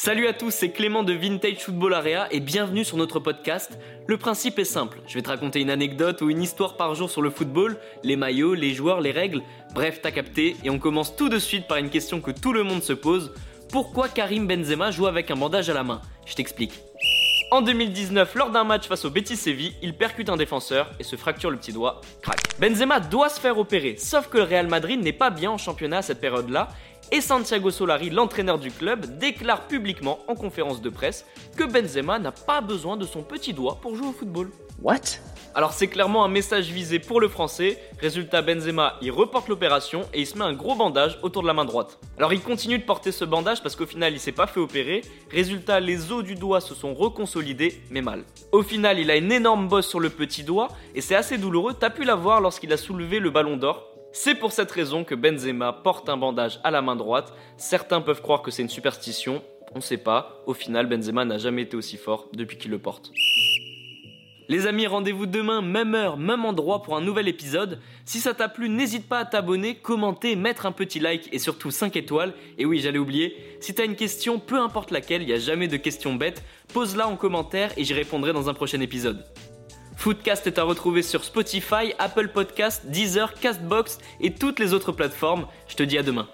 Salut à tous, c'est Clément de Vintage Football Area et bienvenue sur notre podcast. Le principe est simple, je vais te raconter une anecdote ou une histoire par jour sur le football, les maillots, les joueurs, les règles, bref, t'as capté, et on commence tout de suite par une question que tout le monde se pose. Pourquoi Karim Benzema joue avec un bandage à la main? Je t'explique. En 2019, lors d'un match face au Betis Séville, il percute un défenseur et se fracture le petit doigt. Crac. Benzema doit se faire opérer, sauf que le Real Madrid n'est pas bien en championnat à cette période-là et Santiago Solari, l'entraîneur du club, déclare publiquement en conférence de presse que Benzema n'a pas besoin de son petit doigt pour jouer au football. What? Alors c'est clairement un message visé pour le français. Résultat, Benzema, il reporte l'opération et il se met un gros bandage autour de la main droite. Alors il continue de porter ce bandage parce qu'au final il s'est pas fait opérer. Résultat, les os du doigt se sont reconsolidés, mais mal. Au final, il a une énorme bosse sur le petit doigt et c'est assez douloureux. T'as pu la voir lorsqu'il a soulevé le ballon d'or. C'est pour cette raison que Benzema porte un bandage à la main droite. Certains peuvent croire que c'est une superstition, on sait pas. Au final, Benzema n'a jamais été aussi fort depuis qu'il le porte. Les amis, rendez-vous demain, même heure, même endroit pour un nouvel épisode. Si ça t'a plu, n'hésite pas à t'abonner, commenter, mettre un petit like et surtout 5 étoiles. Et oui, j'allais oublier, si t'as une question, peu importe laquelle, il n'y a jamais de questions bêtes, pose-la en commentaire et j'y répondrai dans un prochain épisode. Foodcast est à retrouver sur Spotify, Apple Podcast, Deezer, Castbox et toutes les autres plateformes. Je te dis à demain.